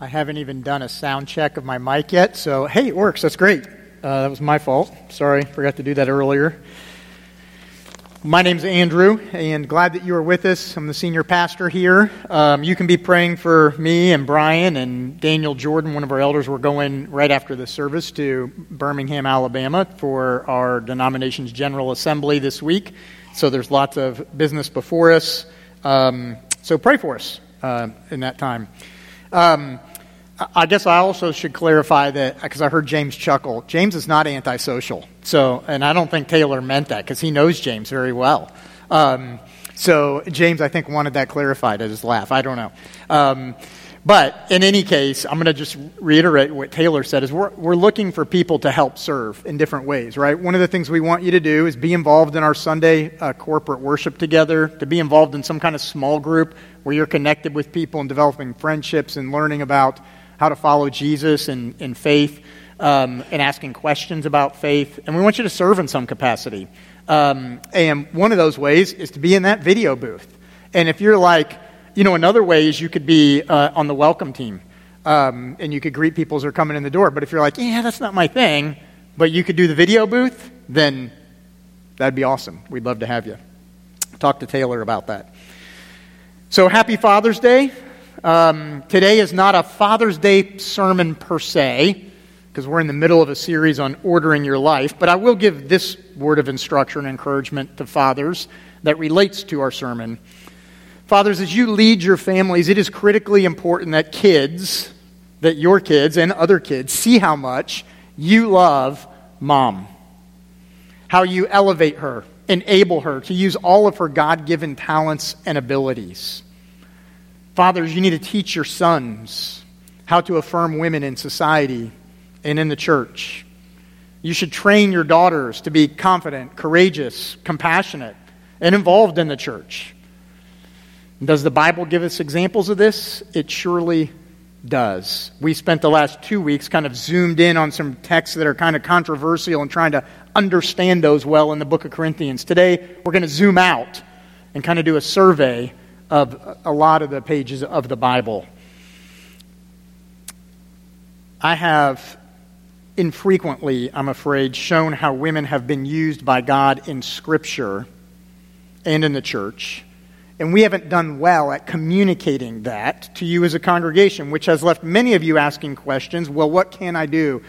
I haven't even done a sound check of my mic yet, so hey, it works. That's great. Uh, that was my fault. Sorry, forgot to do that earlier. My name's Andrew, and glad that you are with us. I'm the senior pastor here. Um, you can be praying for me and Brian and Daniel Jordan, one of our elders. We're going right after the service to Birmingham, Alabama for our denomination's General Assembly this week. So there's lots of business before us. Um, so pray for us uh, in that time. Um, I guess I also should clarify that because I heard James chuckle. James is not antisocial. So, and I don't think Taylor meant that because he knows James very well. Um, so James, I think, wanted that clarified at his laugh. I don't know. Um, but in any case, I'm going to just reiterate what Taylor said: is we're we're looking for people to help serve in different ways, right? One of the things we want you to do is be involved in our Sunday uh, corporate worship together, to be involved in some kind of small group where you're connected with people and developing friendships and learning about how to follow Jesus in, in faith um, and asking questions about faith. And we want you to serve in some capacity. Um, and one of those ways is to be in that video booth. And if you're like, you know, another way is you could be uh, on the welcome team um, and you could greet people as they're coming in the door. But if you're like, yeah, that's not my thing, but you could do the video booth, then that'd be awesome. We'd love to have you. Talk to Taylor about that. So happy Father's Day. Um, today is not a Father's Day sermon per se, because we're in the middle of a series on ordering your life, but I will give this word of instruction and encouragement to fathers that relates to our sermon. Fathers, as you lead your families, it is critically important that kids, that your kids and other kids, see how much you love mom, how you elevate her, enable her to use all of her God given talents and abilities. Fathers, you need to teach your sons how to affirm women in society and in the church. You should train your daughters to be confident, courageous, compassionate, and involved in the church. Does the Bible give us examples of this? It surely does. We spent the last two weeks kind of zoomed in on some texts that are kind of controversial and trying to understand those well in the book of Corinthians. Today, we're going to zoom out and kind of do a survey of a lot of the pages of the Bible. I have infrequently, I'm afraid, shown how women have been used by God in Scripture and in the church. And we haven't done well at communicating that to you as a congregation, which has left many of you asking questions. Well, what can I do?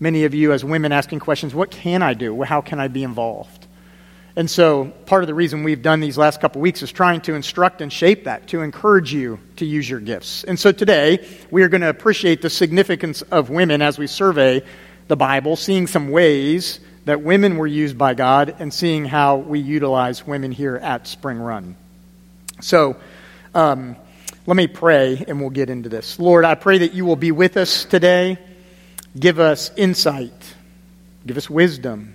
Many of you, as women, asking questions, what can I do? How can I be involved? And so, part of the reason we've done these last couple weeks is trying to instruct and shape that, to encourage you to use your gifts. And so, today, we are going to appreciate the significance of women as we survey the Bible, seeing some ways that women were used by God, and seeing how we utilize women here at Spring Run. So, um, let me pray and we'll get into this. Lord, I pray that you will be with us today. Give us insight, give us wisdom,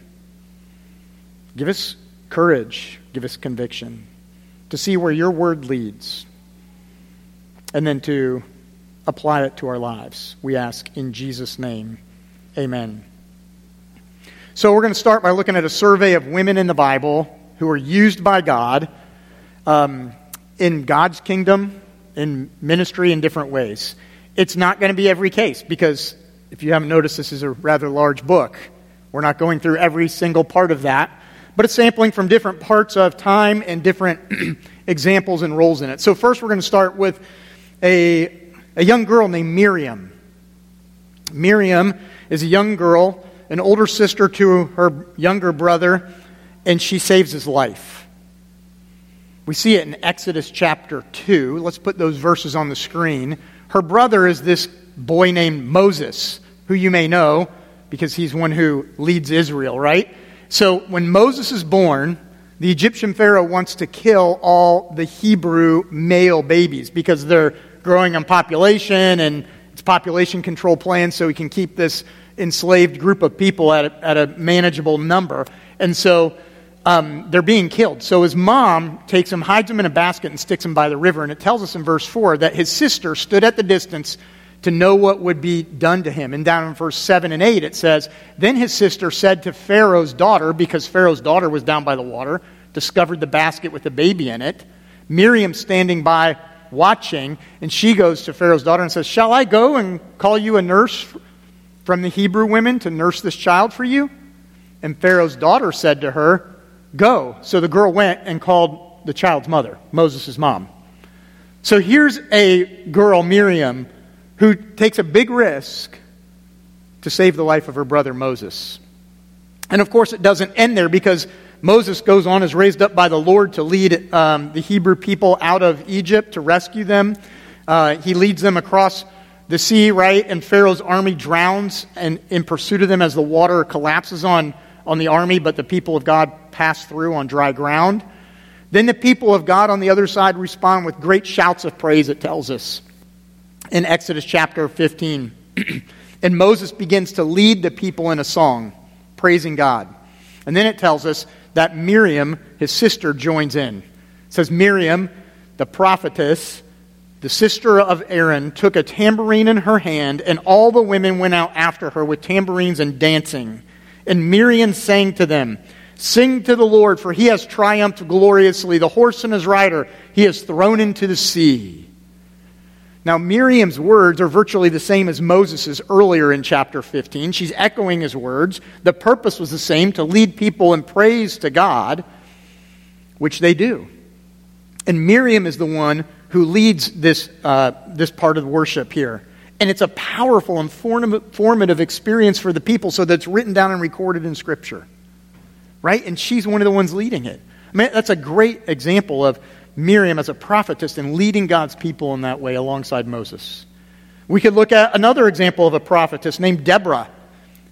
give us courage, give us conviction to see where your word leads, and then to apply it to our lives. We ask in Jesus' name. Amen. So, we're going to start by looking at a survey of women in the Bible who are used by God um, in God's kingdom, in ministry, in different ways. It's not going to be every case because if you haven't noticed, this is a rather large book. We're not going through every single part of that but it's sampling from different parts of time and different examples and roles in it. So, first, we're going to start with a, a young girl named Miriam. Miriam is a young girl, an older sister to her younger brother, and she saves his life. We see it in Exodus chapter 2. Let's put those verses on the screen. Her brother is this boy named Moses, who you may know because he's one who leads Israel, right? So when Moses is born, the Egyptian Pharaoh wants to kill all the Hebrew male babies because they're growing in population and it's population control plan so he can keep this enslaved group of people at a, at a manageable number. And so um, they're being killed. So his mom takes him, hides him in a basket, and sticks him by the river. And it tells us in verse 4 that his sister stood at the distance to know what would be done to him. And down in verse 7 and 8, it says, Then his sister said to Pharaoh's daughter, because Pharaoh's daughter was down by the water, discovered the basket with the baby in it. Miriam, standing by, watching. And she goes to Pharaoh's daughter and says, Shall I go and call you a nurse from the Hebrew women to nurse this child for you? And Pharaoh's daughter said to her, Go. So the girl went and called the child's mother, Moses' mom. So here's a girl, Miriam, who takes a big risk to save the life of her brother Moses. And of course, it doesn't end there because Moses goes on, is raised up by the Lord to lead um, the Hebrew people out of Egypt to rescue them. Uh, he leads them across the sea, right? And Pharaoh's army drowns and in pursuit of them as the water collapses on, on the army, but the people of God pass through on dry ground. Then the people of God on the other side respond with great shouts of praise, it tells us in Exodus chapter 15. and Moses begins to lead the people in a song, praising God. And then it tells us that Miriam, his sister, joins in. It says, Miriam, the prophetess, the sister of Aaron, took a tambourine in her hand, and all the women went out after her with tambourines and dancing. And Miriam sang to them, Sing to the Lord, for he has triumphed gloriously. The horse and his rider he has thrown into the sea. Now, Miriam's words are virtually the same as Moses' earlier in chapter 15. She's echoing his words. The purpose was the same to lead people in praise to God, which they do. And Miriam is the one who leads this, uh, this part of worship here. And it's a powerful and formative experience for the people, so that's written down and recorded in Scripture. Right? And she's one of the ones leading it. I mean, that's a great example of Miriam as a prophetess and leading God's people in that way alongside Moses. We could look at another example of a prophetess named Deborah.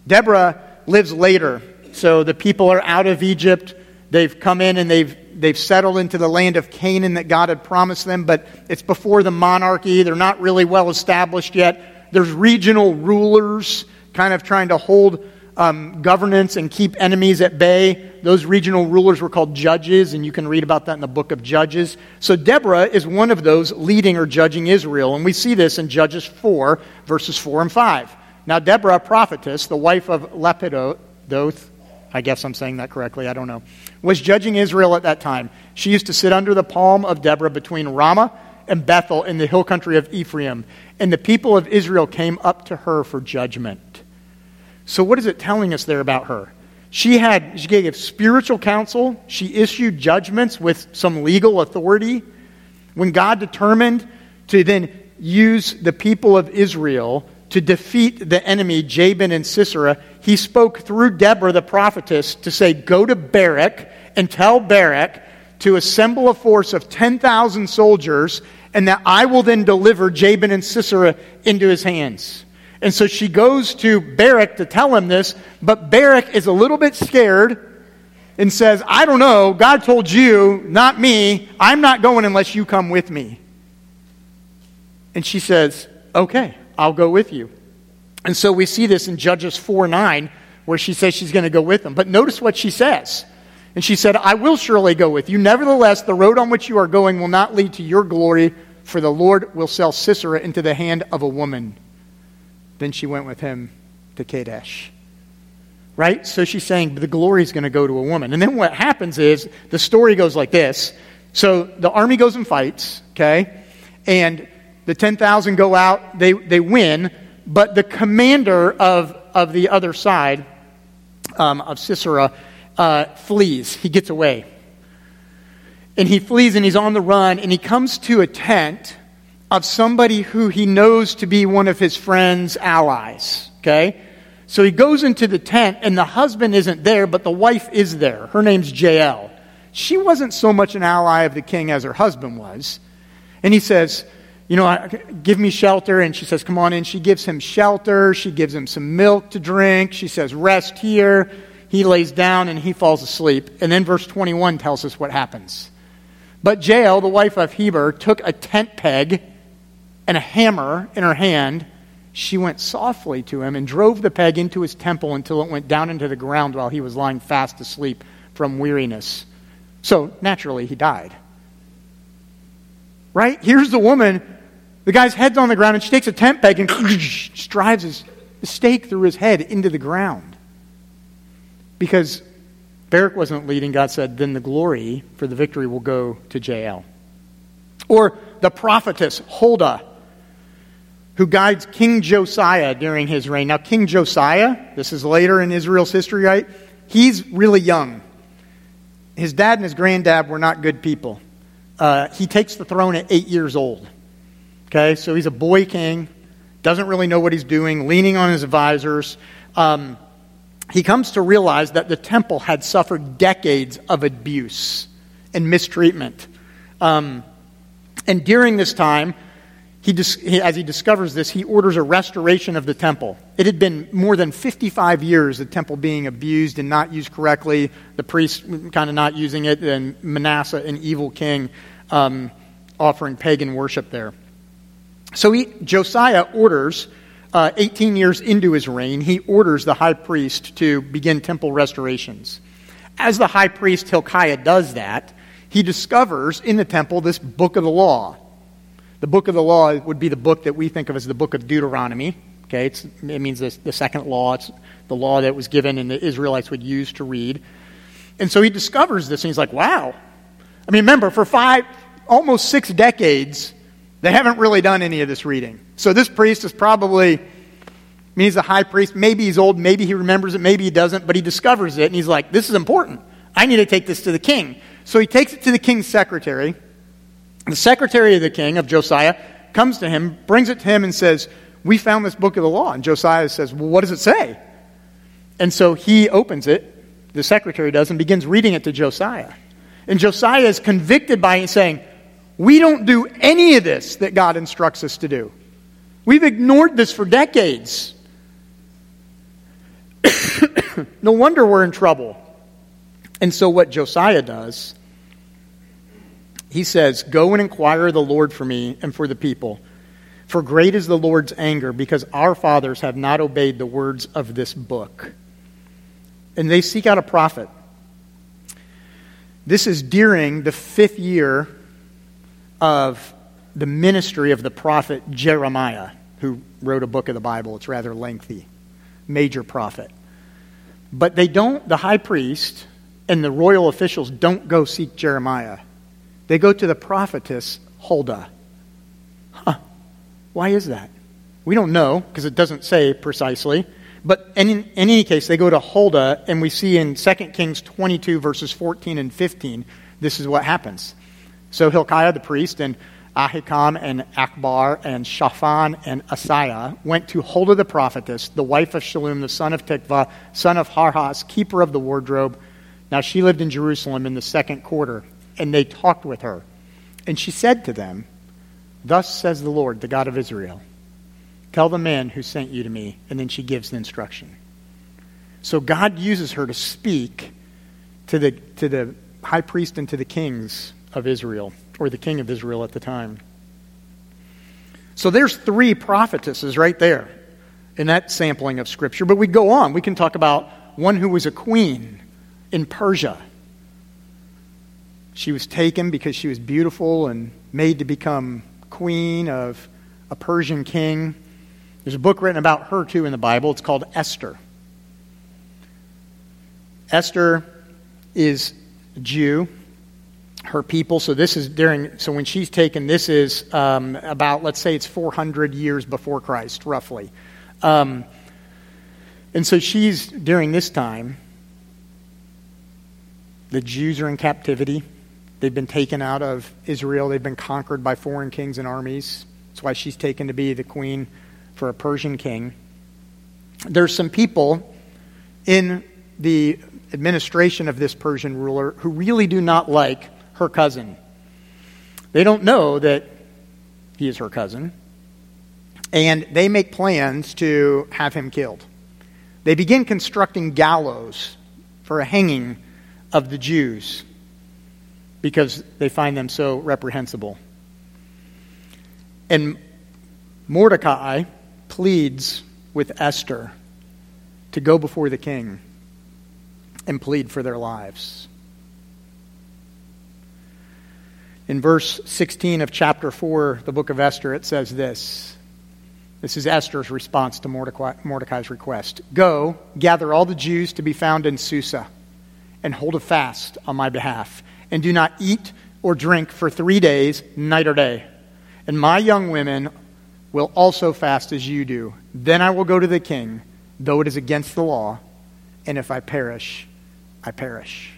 Deborah lives later. So the people are out of Egypt. They've come in and they've, they've settled into the land of Canaan that God had promised them, but it's before the monarchy. They're not really well established yet. There's regional rulers kind of trying to hold um, governance and keep enemies at bay. Those regional rulers were called judges, and you can read about that in the book of Judges. So Deborah is one of those leading or judging Israel, and we see this in Judges 4, verses 4 and 5. Now, Deborah, prophetess, the wife of Lapidoth, I guess I'm saying that correctly, I don't know, was judging Israel at that time. She used to sit under the palm of Deborah between Ramah and Bethel in the hill country of Ephraim, and the people of Israel came up to her for judgment. So, what is it telling us there about her? She had she gave spiritual counsel. She issued judgments with some legal authority. When God determined to then use the people of Israel to defeat the enemy, Jabin and Sisera, he spoke through Deborah the prophetess to say, Go to Barak and tell Barak to assemble a force of 10,000 soldiers, and that I will then deliver Jabin and Sisera into his hands. And so she goes to Barak to tell him this, but Barak is a little bit scared and says, I don't know. God told you, not me. I'm not going unless you come with me. And she says, Okay, I'll go with you. And so we see this in Judges 4 9, where she says she's going to go with him. But notice what she says. And she said, I will surely go with you. Nevertheless, the road on which you are going will not lead to your glory, for the Lord will sell Sisera into the hand of a woman. Then she went with him to Kadesh. Right? So she's saying the glory is going to go to a woman. And then what happens is the story goes like this. So the army goes and fights, okay? And the 10,000 go out, they, they win, but the commander of, of the other side, um, of Sisera, uh, flees. He gets away. And he flees and he's on the run and he comes to a tent of somebody who he knows to be one of his friend's allies. Okay? So he goes into the tent, and the husband isn't there, but the wife is there. Her name's Jael. She wasn't so much an ally of the king as her husband was. And he says, You know, give me shelter. And she says, Come on in. She gives him shelter. She gives him some milk to drink. She says, Rest here. He lays down and he falls asleep. And then verse 21 tells us what happens. But Jael, the wife of Heber, took a tent peg and a hammer in her hand, she went softly to him and drove the peg into his temple until it went down into the ground while he was lying fast asleep from weariness. So, naturally, he died. Right? Here's the woman. The guy's head's on the ground, and she takes a tent peg and drives his stake through his head into the ground. Because Barak wasn't leading, God said, then the glory for the victory will go to Jael. Or the prophetess Huldah, who guides King Josiah during his reign. Now, King Josiah, this is later in Israel's history, right? He's really young. His dad and his granddad were not good people. Uh, he takes the throne at eight years old. Okay, so he's a boy king, doesn't really know what he's doing, leaning on his advisors. Um, he comes to realize that the temple had suffered decades of abuse and mistreatment. Um, and during this time, he, as he discovers this, he orders a restoration of the temple. It had been more than 55 years, the temple being abused and not used correctly, the priests kind of not using it, and Manasseh, an evil king, um, offering pagan worship there. So he, Josiah orders, uh, 18 years into his reign, he orders the high priest to begin temple restorations. As the high priest Hilkiah does that, he discovers in the temple this book of the law. The book of the law would be the book that we think of as the book of Deuteronomy. Okay, it means the, the second law. It's the law that was given and the Israelites would use to read. And so he discovers this and he's like, wow. I mean, remember, for five, almost six decades, they haven't really done any of this reading. So this priest is probably, I mean, he's a high priest. Maybe he's old. Maybe he remembers it. Maybe he doesn't. But he discovers it and he's like, this is important. I need to take this to the king. So he takes it to the king's secretary. The secretary of the king, of Josiah, comes to him, brings it to him, and says, We found this book of the law. And Josiah says, Well, what does it say? And so he opens it, the secretary does, and begins reading it to Josiah. And Josiah is convicted by saying, We don't do any of this that God instructs us to do. We've ignored this for decades. no wonder we're in trouble. And so, what Josiah does, he says, Go and inquire the Lord for me and for the people. For great is the Lord's anger, because our fathers have not obeyed the words of this book. And they seek out a prophet this is during the fifth year of the ministry of the prophet Jeremiah, who wrote a book of the Bible. It's rather lengthy, major prophet. But they don't, the high priest and the royal officials don't go seek Jeremiah. They go to the prophetess Huldah. Huh. Why is that? We don't know because it doesn't say precisely. But in, in, any case, they go to Huldah, and we see in 2 Kings 22, verses 14 and 15, this is what happens. So Hilkiah the priest and Ahikam and Achbor and Shaphan and Asaiah went to Huldah the prophetess, the wife of Shallum, the son of Tikvah, son of Harhas, keeper of the wardrobe. Now she lived in Jerusalem in the second quarter, and they talked with her. And she said to them, Thus says the Lord, the God of Israel. Tell the man who sent you to me. And then she gives the instruction. So God uses her to speak to the, to the high priest and to the kings of Israel, or the king of Israel at the time. So there's three prophetesses right there in that sampling of Scripture. But we go on. We can talk about one who was a queen in Persia. She was taken because she was beautiful and made to become queen of a Persian king. There's a book written about her, too, in the Bible. It's called Esther. Esther is a Jew, her people. So this is during, so when she's taken, this is um, about, let's say it's 400 years before Christ, roughly. Um, and so she's, during this time, the Jews are in captivity. They've been taken out of Israel. They've been conquered by foreign kings and armies. That's why she's taken to be the queen for a Persian king. There's some people in the administration of this Persian ruler who really do not like her cousin. They don't know that he is her cousin, and they make plans to have him killed. They begin constructing gallows for a hanging of the Jews because they find them so reprehensible. And Mordecai, pleads with Esther to go before the king and plead for their lives. In verse 16 of chapter 4, the book of Esther, it says this. This is Esther's response to Mordecai's request Go, gather all the Jews to be found in Susa, and hold a fast on my behalf, and do not eat or drink for three days, night or day. and my young women will also fast as you do. Then I will go to the king, though it is against the law, and if I perish, I perish.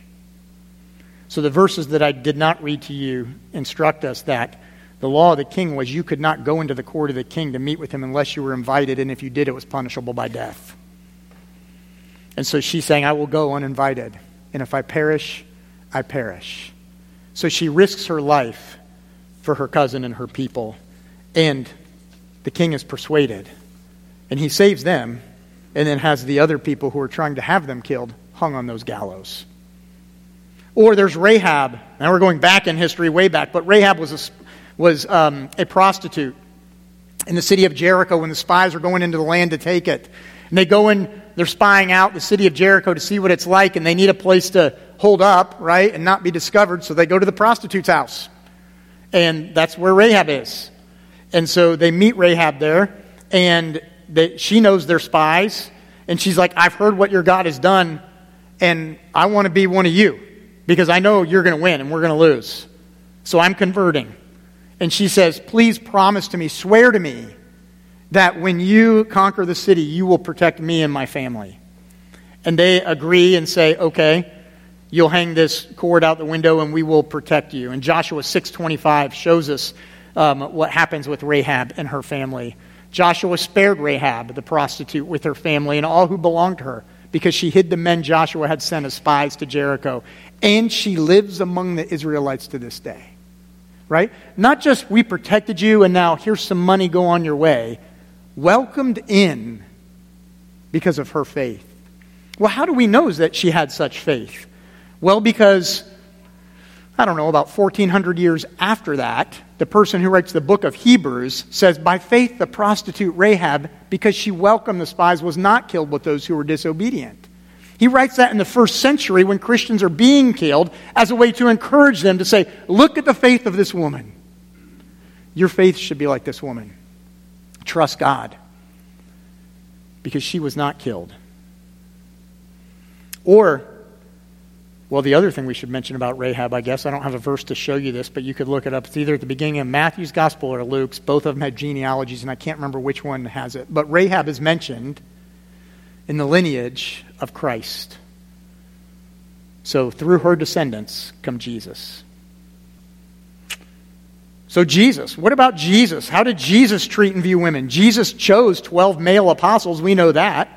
So the verses that I did not read to you instruct us that the law of the king was you could not go into the court of the king to meet with him unless you were invited, and if you did, it was punishable by death. And so she's saying, I will go uninvited, and if I perish, I perish. So she risks her life for her cousin and her people, and the king is persuaded, and he saves them, and then has the other people who are trying to have them killed hung on those gallows. Or there's Rahab. Now we're going back in history, way back, but Rahab was a was um, a prostitute in the city of Jericho when the spies are going into the land to take it. And they go in, they're spying out the city of Jericho to see what it's like, and they need a place to hold up, right, and not be discovered, so they go to the prostitute's house. And that's where Rahab is. And so they meet Rahab there, and they, she knows they're spies, and she's like, I've heard what your God has done, and I want to be one of you because I know you're going to win and we're going to lose. So I'm converting. And she says, Please promise to me, swear to me, that when you conquer the city, you will protect me and my family. And they agree and say, Okay, you'll hang this cord out the window and we will protect you. And Joshua 6.25 shows us um, what happens with Rahab and her family. Joshua spared Rahab, the prostitute, with her family and all who belonged to her because she hid the men Joshua had sent as spies to Jericho. And she lives among the Israelites to this day right? Not just we protected you and now here's some money, go on your way. Welcomed in because of her faith. Well, how do we know that she had such faith? Well, because, I don't know, about 1400 years after that, the person who writes the book of Hebrews says, By faith, the prostitute Rahab, because she welcomed the spies, was not killed with those who were disobedient. He writes that in the first century when Christians are being killed as a way to encourage them to say, Look at the faith of this woman. Your faith should be like this woman. Trust God because she was not killed. Or, well, the other thing we should mention about Rahab, I guess, I don't have a verse to show you this, but you could look it up. It's either at the beginning of Matthew's gospel or Luke's. Both of them had genealogies, and I can't remember which one has it. But Rahab is mentioned in the lineage of Christ. So through her descendants come Jesus. So, Jesus, what about Jesus? How did Jesus treat and view women? Jesus chose 12 male apostles, we know that.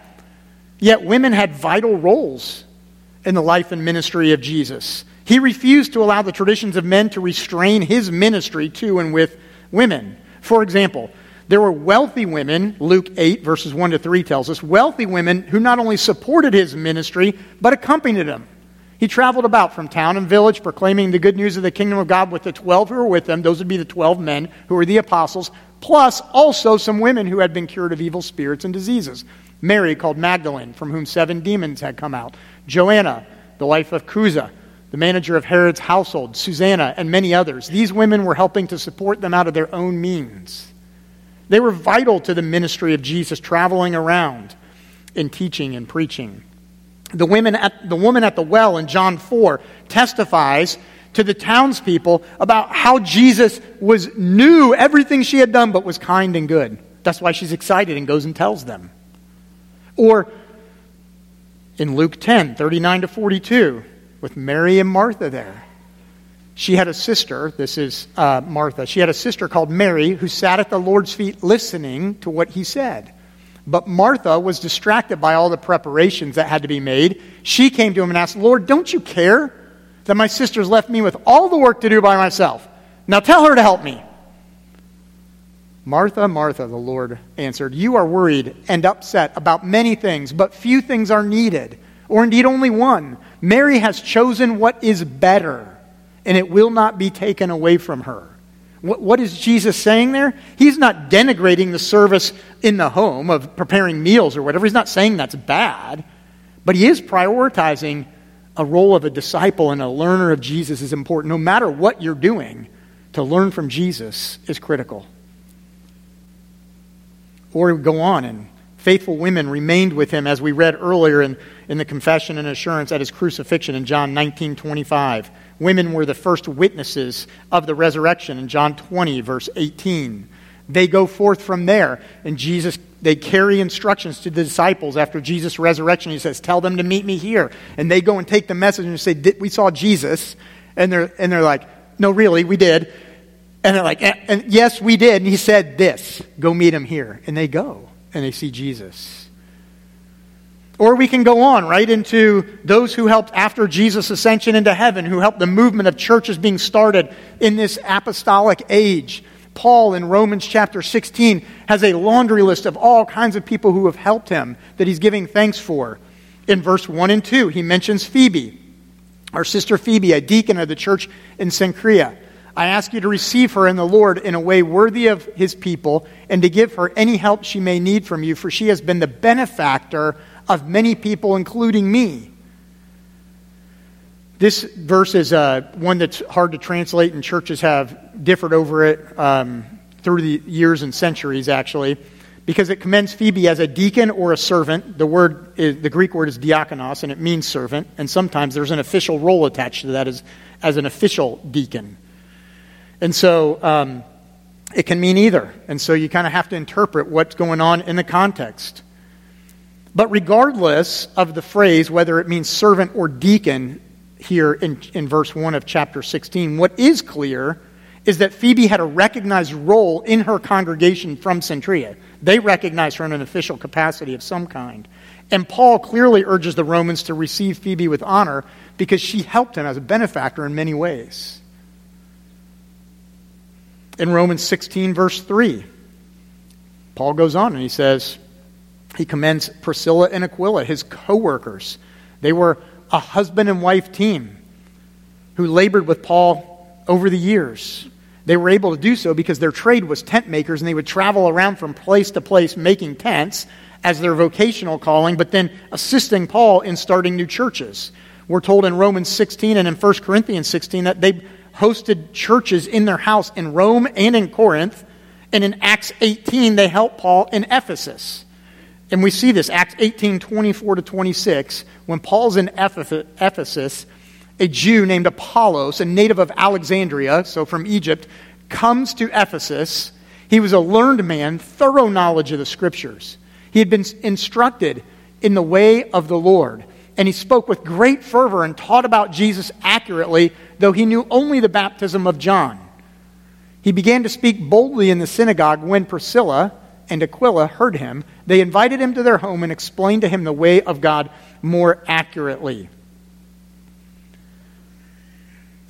Yet women had vital roles in the life and ministry of Jesus. He refused to allow the traditions of men to restrain his ministry to and with women. For example, there were wealthy women, Luke 8, verses 1 to 3 tells us, wealthy women who not only supported his ministry, but accompanied him. He traveled about from town and village proclaiming the good news of the kingdom of God with the 12 who were with him. Those would be the 12 men who were the apostles, plus also some women who had been cured of evil spirits and diseases. Mary, called Magdalene, from whom seven demons had come out. Joanna, the wife of Chuza, the manager of Herod's household. Susanna, and many others. These women were helping to support them out of their own means. They were vital to the ministry of Jesus, traveling around and teaching and preaching. The, women at, the woman at the well in John 4 testifies to the townspeople about how Jesus was knew everything she had done but was kind and good. That's why she's excited and goes and tells them. Or in Luke 10, 39 to 42, with Mary and Martha there she had a sister, this is uh, Martha, she had a sister called Mary who sat at the Lord's feet listening to what he said. But Martha was distracted by all the preparations that had to be made. She came to him and asked, Lord, don't you care that my sister's left me with all the work to do by myself? Now tell her to help me. Martha, Martha, the Lord answered, You are worried and upset about many things, but few things are needed, or indeed only one. Mary has chosen what is better and it will not be taken away from her. What, what is Jesus saying there? He's not denigrating the service in the home of preparing meals or whatever. He's not saying that's bad, but he is prioritizing a role of a disciple and a learner of Jesus is important. No matter what you're doing, to learn from Jesus is critical. Or go on And Faithful women remained with him, as we read earlier in, in the confession and assurance at his crucifixion in John 19 25. Women were the first witnesses of the resurrection in John 20, verse 18. They go forth from there, and Jesus, they carry instructions to the disciples after Jesus' resurrection. He says, Tell them to meet me here. And they go and take the message and say, We saw Jesus. And they're, and they're like, No, really, we did. And they're like, and, and Yes, we did. And he said this Go meet him here. And they go, and they see Jesus. Or we can go on right into those who helped after Jesus' ascension into heaven, who helped the movement of churches being started in this apostolic age. Paul in Romans chapter 16 has a laundry list of all kinds of people who have helped him that he's giving thanks for. In verse 1 and 2, he mentions Phoebe, our sister Phoebe, a deacon of the church in Cenchrea. I ask you to receive her in the Lord in a way worthy of his people and to give her any help she may need from you, for she has been the benefactor of many people, including me. This verse is uh, one that's hard to translate, and churches have differed over it um, through the years and centuries, actually, because it commends Phoebe as a deacon or a servant. The word, is, the Greek word is diakonos, and it means servant. And sometimes there's an official role attached to that as, as an official deacon. And so um, it can mean either. And so you kind of have to interpret what's going on in the context. But regardless of the phrase, whether it means servant or deacon here in, in verse 1 of chapter 16, what is clear is that Phoebe had a recognized role in her congregation from Cenchrea. They recognized her in an official capacity of some kind. And Paul clearly urges the Romans to receive Phoebe with honor because she helped him as a benefactor in many ways. In Romans 16, verse 3, Paul goes on and he says, he commends Priscilla and Aquila, his co workers. They were a husband and wife team who labored with Paul over the years. They were able to do so because their trade was tent makers and they would travel around from place to place making tents as their vocational calling, but then assisting Paul in starting new churches. We're told in Romans 16 and in 1 Corinthians 16 that they hosted churches in their house in Rome and in Corinth. And in Acts 18, they helped Paul in Ephesus. And we see this, Acts 18 24 to 26. When Paul's in Ephesus, a Jew named Apollos, a native of Alexandria, so from Egypt, comes to Ephesus. He was a learned man, thorough knowledge of the scriptures. He had been instructed in the way of the Lord. And he spoke with great fervor and taught about Jesus accurately, though he knew only the baptism of John. He began to speak boldly in the synagogue when Priscilla, and Aquila heard him, they invited him to their home and explained to him the way of God more accurately.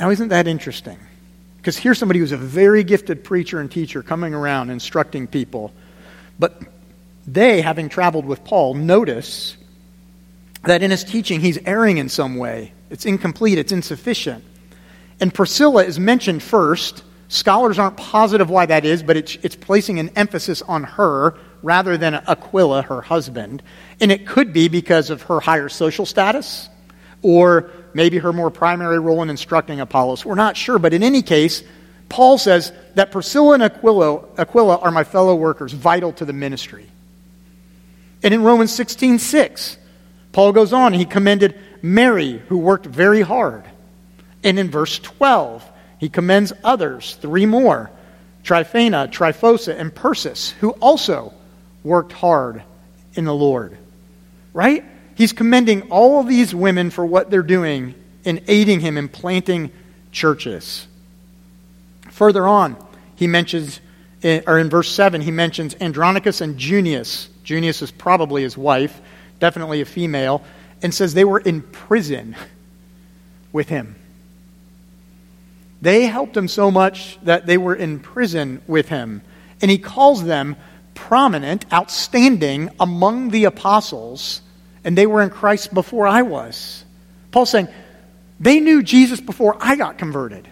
Now, isn't that interesting? Because here's somebody who's a very gifted preacher and teacher coming around instructing people. But they, having traveled with Paul, notice that in his teaching he's erring in some way. It's incomplete, it's insufficient. And Priscilla is mentioned first Scholars aren't positive why that is, but it's, it's placing an emphasis on her rather than Aquila, her husband. And it could be because of her higher social status or maybe her more primary role in instructing Apollos. We're not sure, but in any case, Paul says that Priscilla and Aquila, Aquila are my fellow workers, vital to the ministry. And in Romans 16 6, Paul goes on, he commended Mary, who worked very hard. And in verse 12, he commends others, three more Tryphena, Tryphosa, and Persis, who also worked hard in the Lord. Right? He's commending all these women for what they're doing in aiding him in planting churches. Further on, he mentions, eh, or in verse 7, he mentions Andronicus and Junius. Junius is probably his wife, definitely a female, and says they were in prison with him. They helped him so much that they were in prison with him. And he calls them prominent, outstanding among the apostles, and they were in Christ before I was. Paul's saying, they knew Jesus before I got converted.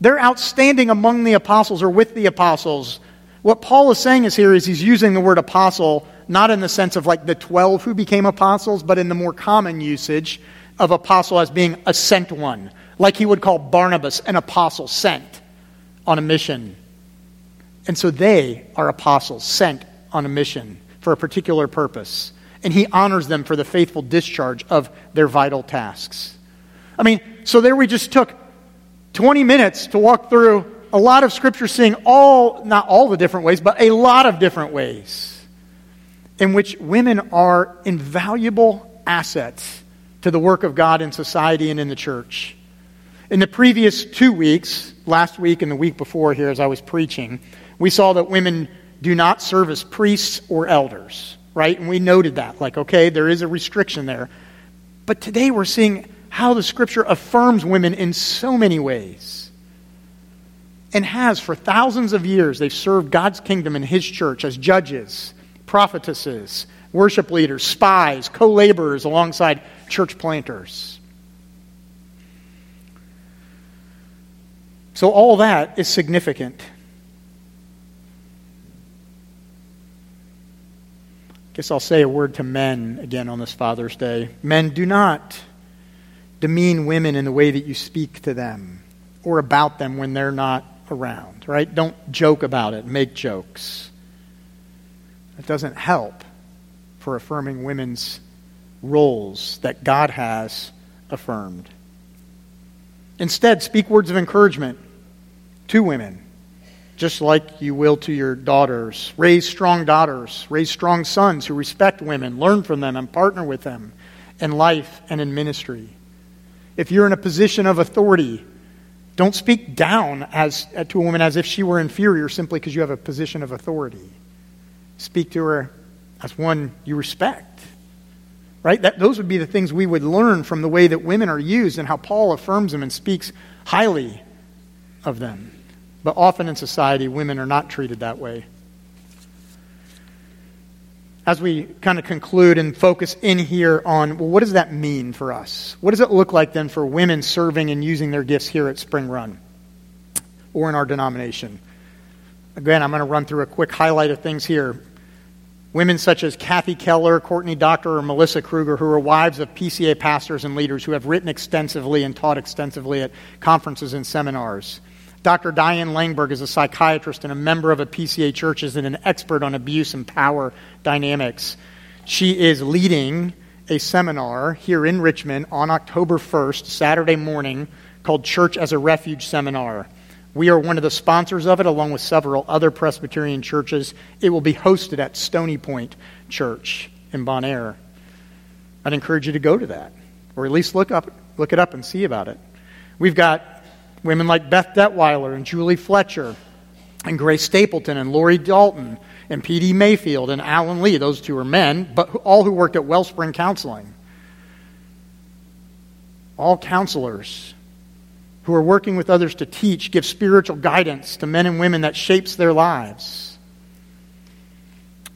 They're outstanding among the apostles or with the apostles. What Paul is saying is here is he's using the word apostle not in the sense of like the 12 who became apostles, but in the more common usage of apostle as being a sent one, like he would call Barnabas an apostle sent on a mission. And so they are apostles sent on a mission. for a particular purpose, and He honors them for the faithful discharge of their vital tasks. I mean, so there we just took 20 minutes to walk through a lot of scripture seeing all, not all the different ways, but a lot of different ways in which women are invaluable assets to the work of God in society and in the church. In the previous two weeks, last week and the week before here, as I was preaching, we saw that women do not serve as priests or elders, right? And we noted that, like, okay, there is a restriction there. But today we're seeing how the scripture affirms women in so many ways and has for thousands of years. They've served God's kingdom and His church as judges, prophetesses, worship leaders, spies, co laborers alongside church planters. So, all that is significant. I guess I'll say a word to men again on this Father's Day. Men, do not demean women in the way that you speak to them or about them when they're not around, right? Don't joke about it, make jokes. It doesn't help for affirming women's roles that God has affirmed. Instead, speak words of encouragement to women, just like you will to your daughters. Raise strong daughters, raise strong sons who respect women, learn from them, and partner with them in life and in ministry. If you're in a position of authority, don't speak down as, uh, to a woman as if she were inferior simply because you have a position of authority. Speak to her as one you respect. Right? That, those would be the things we would learn from the way that women are used and how Paul affirms them and speaks highly of them. But often in society, women are not treated that way. As we kind of conclude and focus in here on, well, what does that mean for us? What does it look like then for women serving and using their gifts here at Spring Run or in our denomination? Again, I'm going to run through a quick highlight of things here. Women such as Kathy Keller, Courtney Doctor, or Melissa Kruger, who are wives of PCA pastors and leaders who have written extensively and taught extensively at conferences and seminars. Dr. Diane Langberg is a psychiatrist and a member of a PCA churches and an expert on abuse and power dynamics. She is leading a seminar here in Richmond on October 1st, Saturday morning, called Church as a Refuge Seminar. We are one of the sponsors of it, along with several other Presbyterian churches. It will be hosted at Stony Point Church in Bon Air. I'd encourage you to go to that, or at least look, up, look it up and see about it. We've got women like Beth Detweiler and Julie Fletcher, and Grace Stapleton and Lori Dalton, and P.D. Mayfield and Alan Lee. Those two are men, but all who worked at Wellspring Counseling. All counselors who are working with others to teach, give spiritual guidance to men and women that shapes their lives.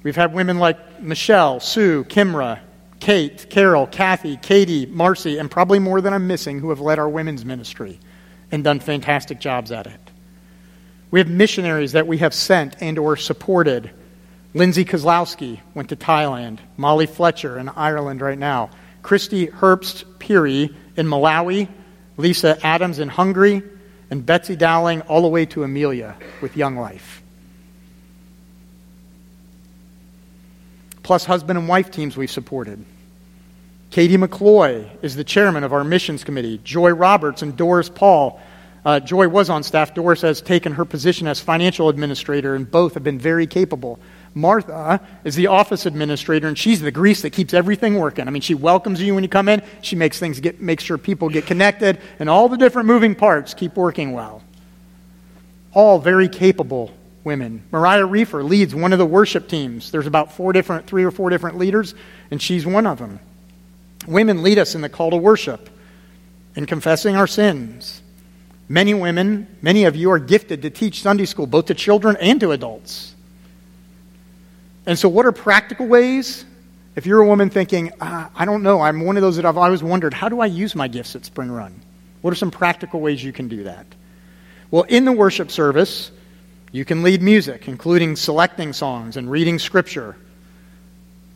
We've had women like Michelle, Sue, Kimra, Kate, Carol, Kathy, Katie, Marcy, and probably more than I'm missing who have led our women's ministry and done fantastic jobs at it. We have missionaries that we have sent and or supported. Lindsay Kozlowski went to Thailand. Molly Fletcher in Ireland right now. Christy Herbst Piri in Malawi Lisa Adams in Hungary, and Betsy Dowling all the way to Amelia with Young Life. Plus, husband and wife teams we've supported. Katie McCloy is the chairman of our missions committee. Joy Roberts and Doris Paul. Uh, Joy was on staff. Doris has taken her position as financial administrator, and both have been very capable. Martha is the office administrator, and she's the grease that keeps everything working. I mean, she welcomes you when you come in. She makes things get, makes sure people get connected, and all the different moving parts keep working well. All very capable women. Mariah Reefer leads one of the worship teams. There's about four different, three or four different leaders, and she's one of them. Women lead us in the call to worship and confessing our sins. Many women, many of you are gifted to teach Sunday school, both to children and to adults. And so, what are practical ways? If you're a woman thinking, ah, I don't know, I'm one of those that I've always wondered, how do I use my gifts at Spring Run? What are some practical ways you can do that? Well, in the worship service, you can lead music, including selecting songs and reading scripture.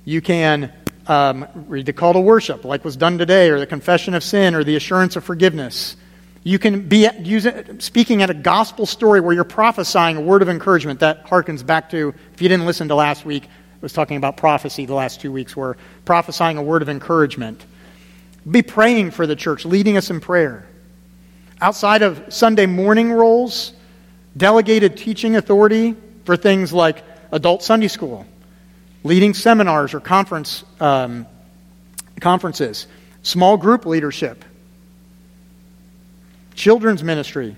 You can um, read the call to worship, like was done today, or the confession of sin, or the assurance of forgiveness. You can be using, speaking at a gospel story where you're prophesying a word of encouragement. That harkens back to, if you didn't listen to last week, I was talking about prophecy the last two weeks. We're prophesying a word of encouragement. Be praying for the church, leading us in prayer. Outside of Sunday morning roles, delegated teaching authority for things like adult Sunday school, leading seminars or conference, um, conferences, small group leadership, children's ministry.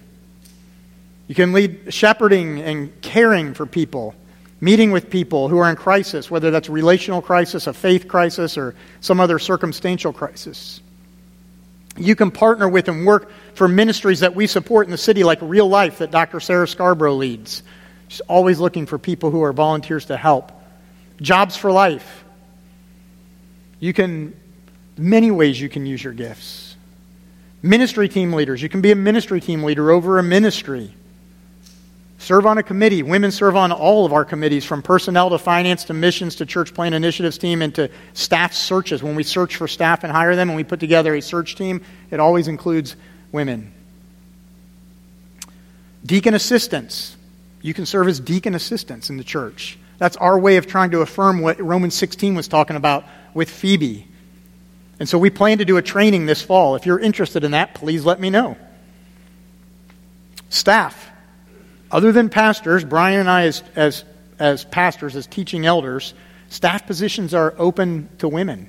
You can lead shepherding and caring for people, meeting with people who are in crisis, whether that's a relational crisis, a faith crisis, or some other circumstantial crisis. You can partner with and work for ministries that we support in the city, like Real Life, that Dr. Sarah Scarborough leads. She's always looking for people who are volunteers to help. Jobs for Life. You can, many ways you can use your gifts. Ministry team leaders. You can be a ministry team leader over a ministry. Serve on a committee. Women serve on all of our committees, from personnel to finance to missions to church plan initiatives team and to staff searches. When we search for staff and hire them, and we put together a search team, it always includes women. Deacon assistants. You can serve as deacon assistants in the church. That's our way of trying to affirm what Romans 16 was talking about with Phoebe. And so we plan to do a training this fall. If you're interested in that, please let me know. Staff. Other than pastors, Brian and I, as, as, as pastors, as teaching elders, staff positions are open to women.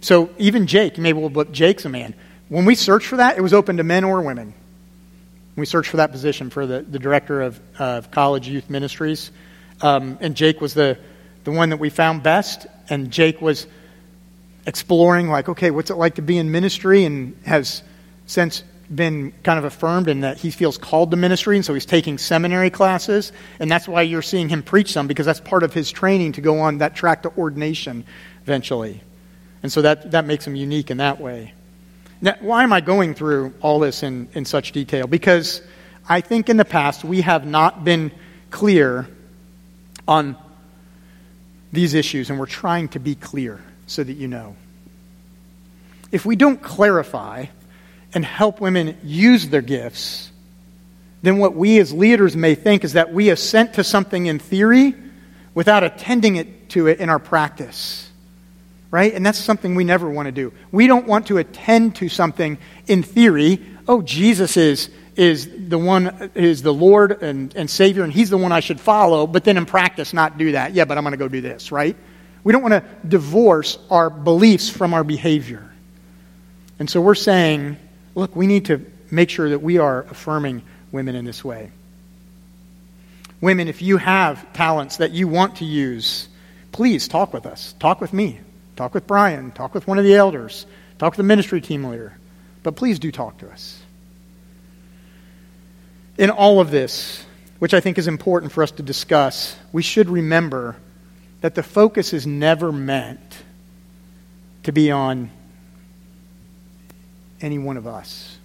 So even Jake, maybe we'll look, Jake's a man. When we searched for that, it was open to men or women. We searched for that position for the, the director of, of college youth ministries. Um, and Jake was the, the one that we found best. And Jake was exploring, like, okay, what's it like to be in ministry? And has since been kind of affirmed in that he feels called to ministry, and so he's taking seminary classes. And that's why you're seeing him preach some, because that's part of his training to go on that track to ordination eventually. And so that, that makes him unique in that way. Now, why am I going through all this in, in such detail? Because I think in the past we have not been clear on these issues, and we're trying to be clear so that you know. If we don't clarify and help women use their gifts, then what we as leaders may think is that we assent to something in theory without attending it to it in our practice. Right? And that's something we never want to do. We don't want to attend to something in theory. Oh, Jesus is, is the one, is the Lord and, and Savior, and He's the one I should follow, but then in practice not do that. Yeah, but I'm going to go do this, right? We don't want to divorce our beliefs from our behavior. And so we're saying, look, we need to make sure that we are affirming women in this way. Women, if you have talents that you want to use, please talk with us. Talk with me. Talk with Brian. Talk with one of the elders. Talk with the ministry team leader. But please do talk to us. In all of this, which I think is important for us to discuss, we should remember that the focus is never meant to be on any one of us.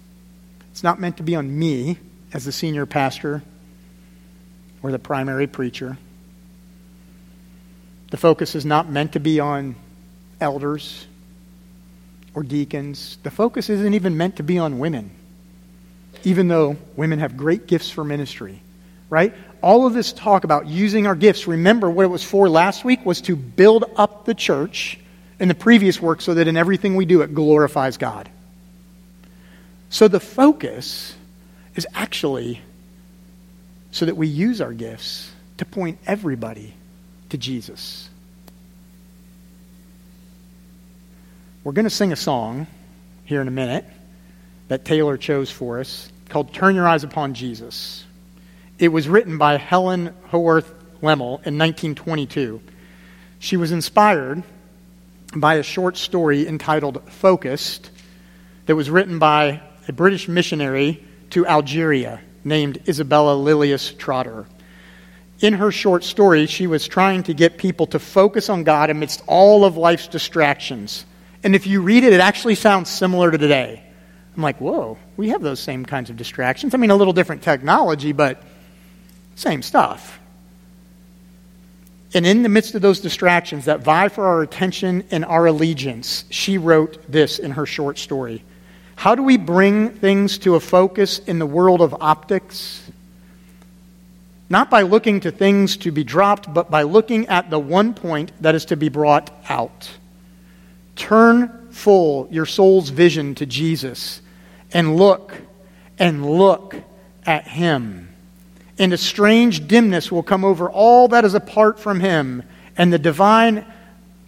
It's not meant to be on me as the senior pastor or the primary preacher. The focus is not meant to be on elders or deacons. The focus isn't even meant to be on women, even though women have great gifts for ministry, right? All of this talk about using our gifts, remember what it was for last week was to build up the church in the previous work so that in everything we do it glorifies God. So the focus is actually so that we use our gifts to point everybody to Jesus. We're going to sing a song here in a minute that Taylor chose for us called Turn Your Eyes Upon Jesus. It was written by Helen Howarth Lemmel in 1922. She was inspired by a short story entitled Focused that was written by a British missionary to Algeria named Isabella Lilias Trotter. In her short story, she was trying to get people to focus on God amidst all of life's distractions. And if you read it, it actually sounds similar to today. I'm like, whoa, we have those same kinds of distractions. I mean, a little different technology, but same stuff. And in the midst of those distractions that vie for our attention and our allegiance, she wrote this in her short story how do we bring things to a focus in the world of optics? not by looking to things to be dropped, but by looking at the one point that is to be brought out. Turn full your soul's vision to Jesus and look and look at Him. And a strange dimness will come over all that is apart from Him, and the divine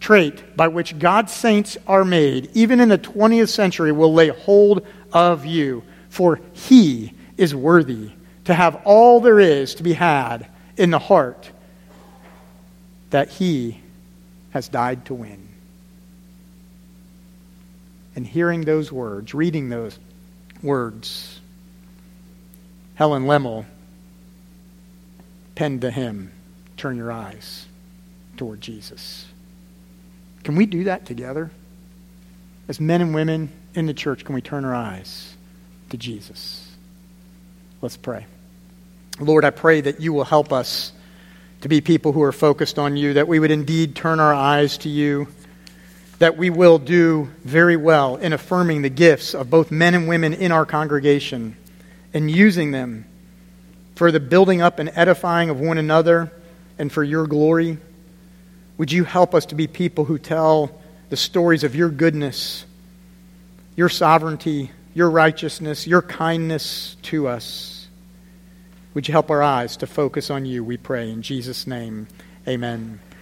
trait by which God's saints are made, even in the 20th century, will lay hold of you, for He is worthy to have all there is to be had in the heart that He has died to win. And hearing those words, reading those words, Helen Lemmel penned the hymn, Turn Your Eyes Toward Jesus. Can we do that together? As men and women in the church, can we turn our eyes to Jesus? Let's pray. Lord, I pray that you will help us to be people who are focused on you, that we would indeed turn our eyes to you, that we will do very well in affirming the gifts of both men and women in our congregation and using them for the building up and edifying of one another and for your glory. Would you help us to be people who tell the stories of your goodness, your sovereignty, your righteousness, your kindness to us? Would you help our eyes to focus on you, we pray. In Jesus' name, amen.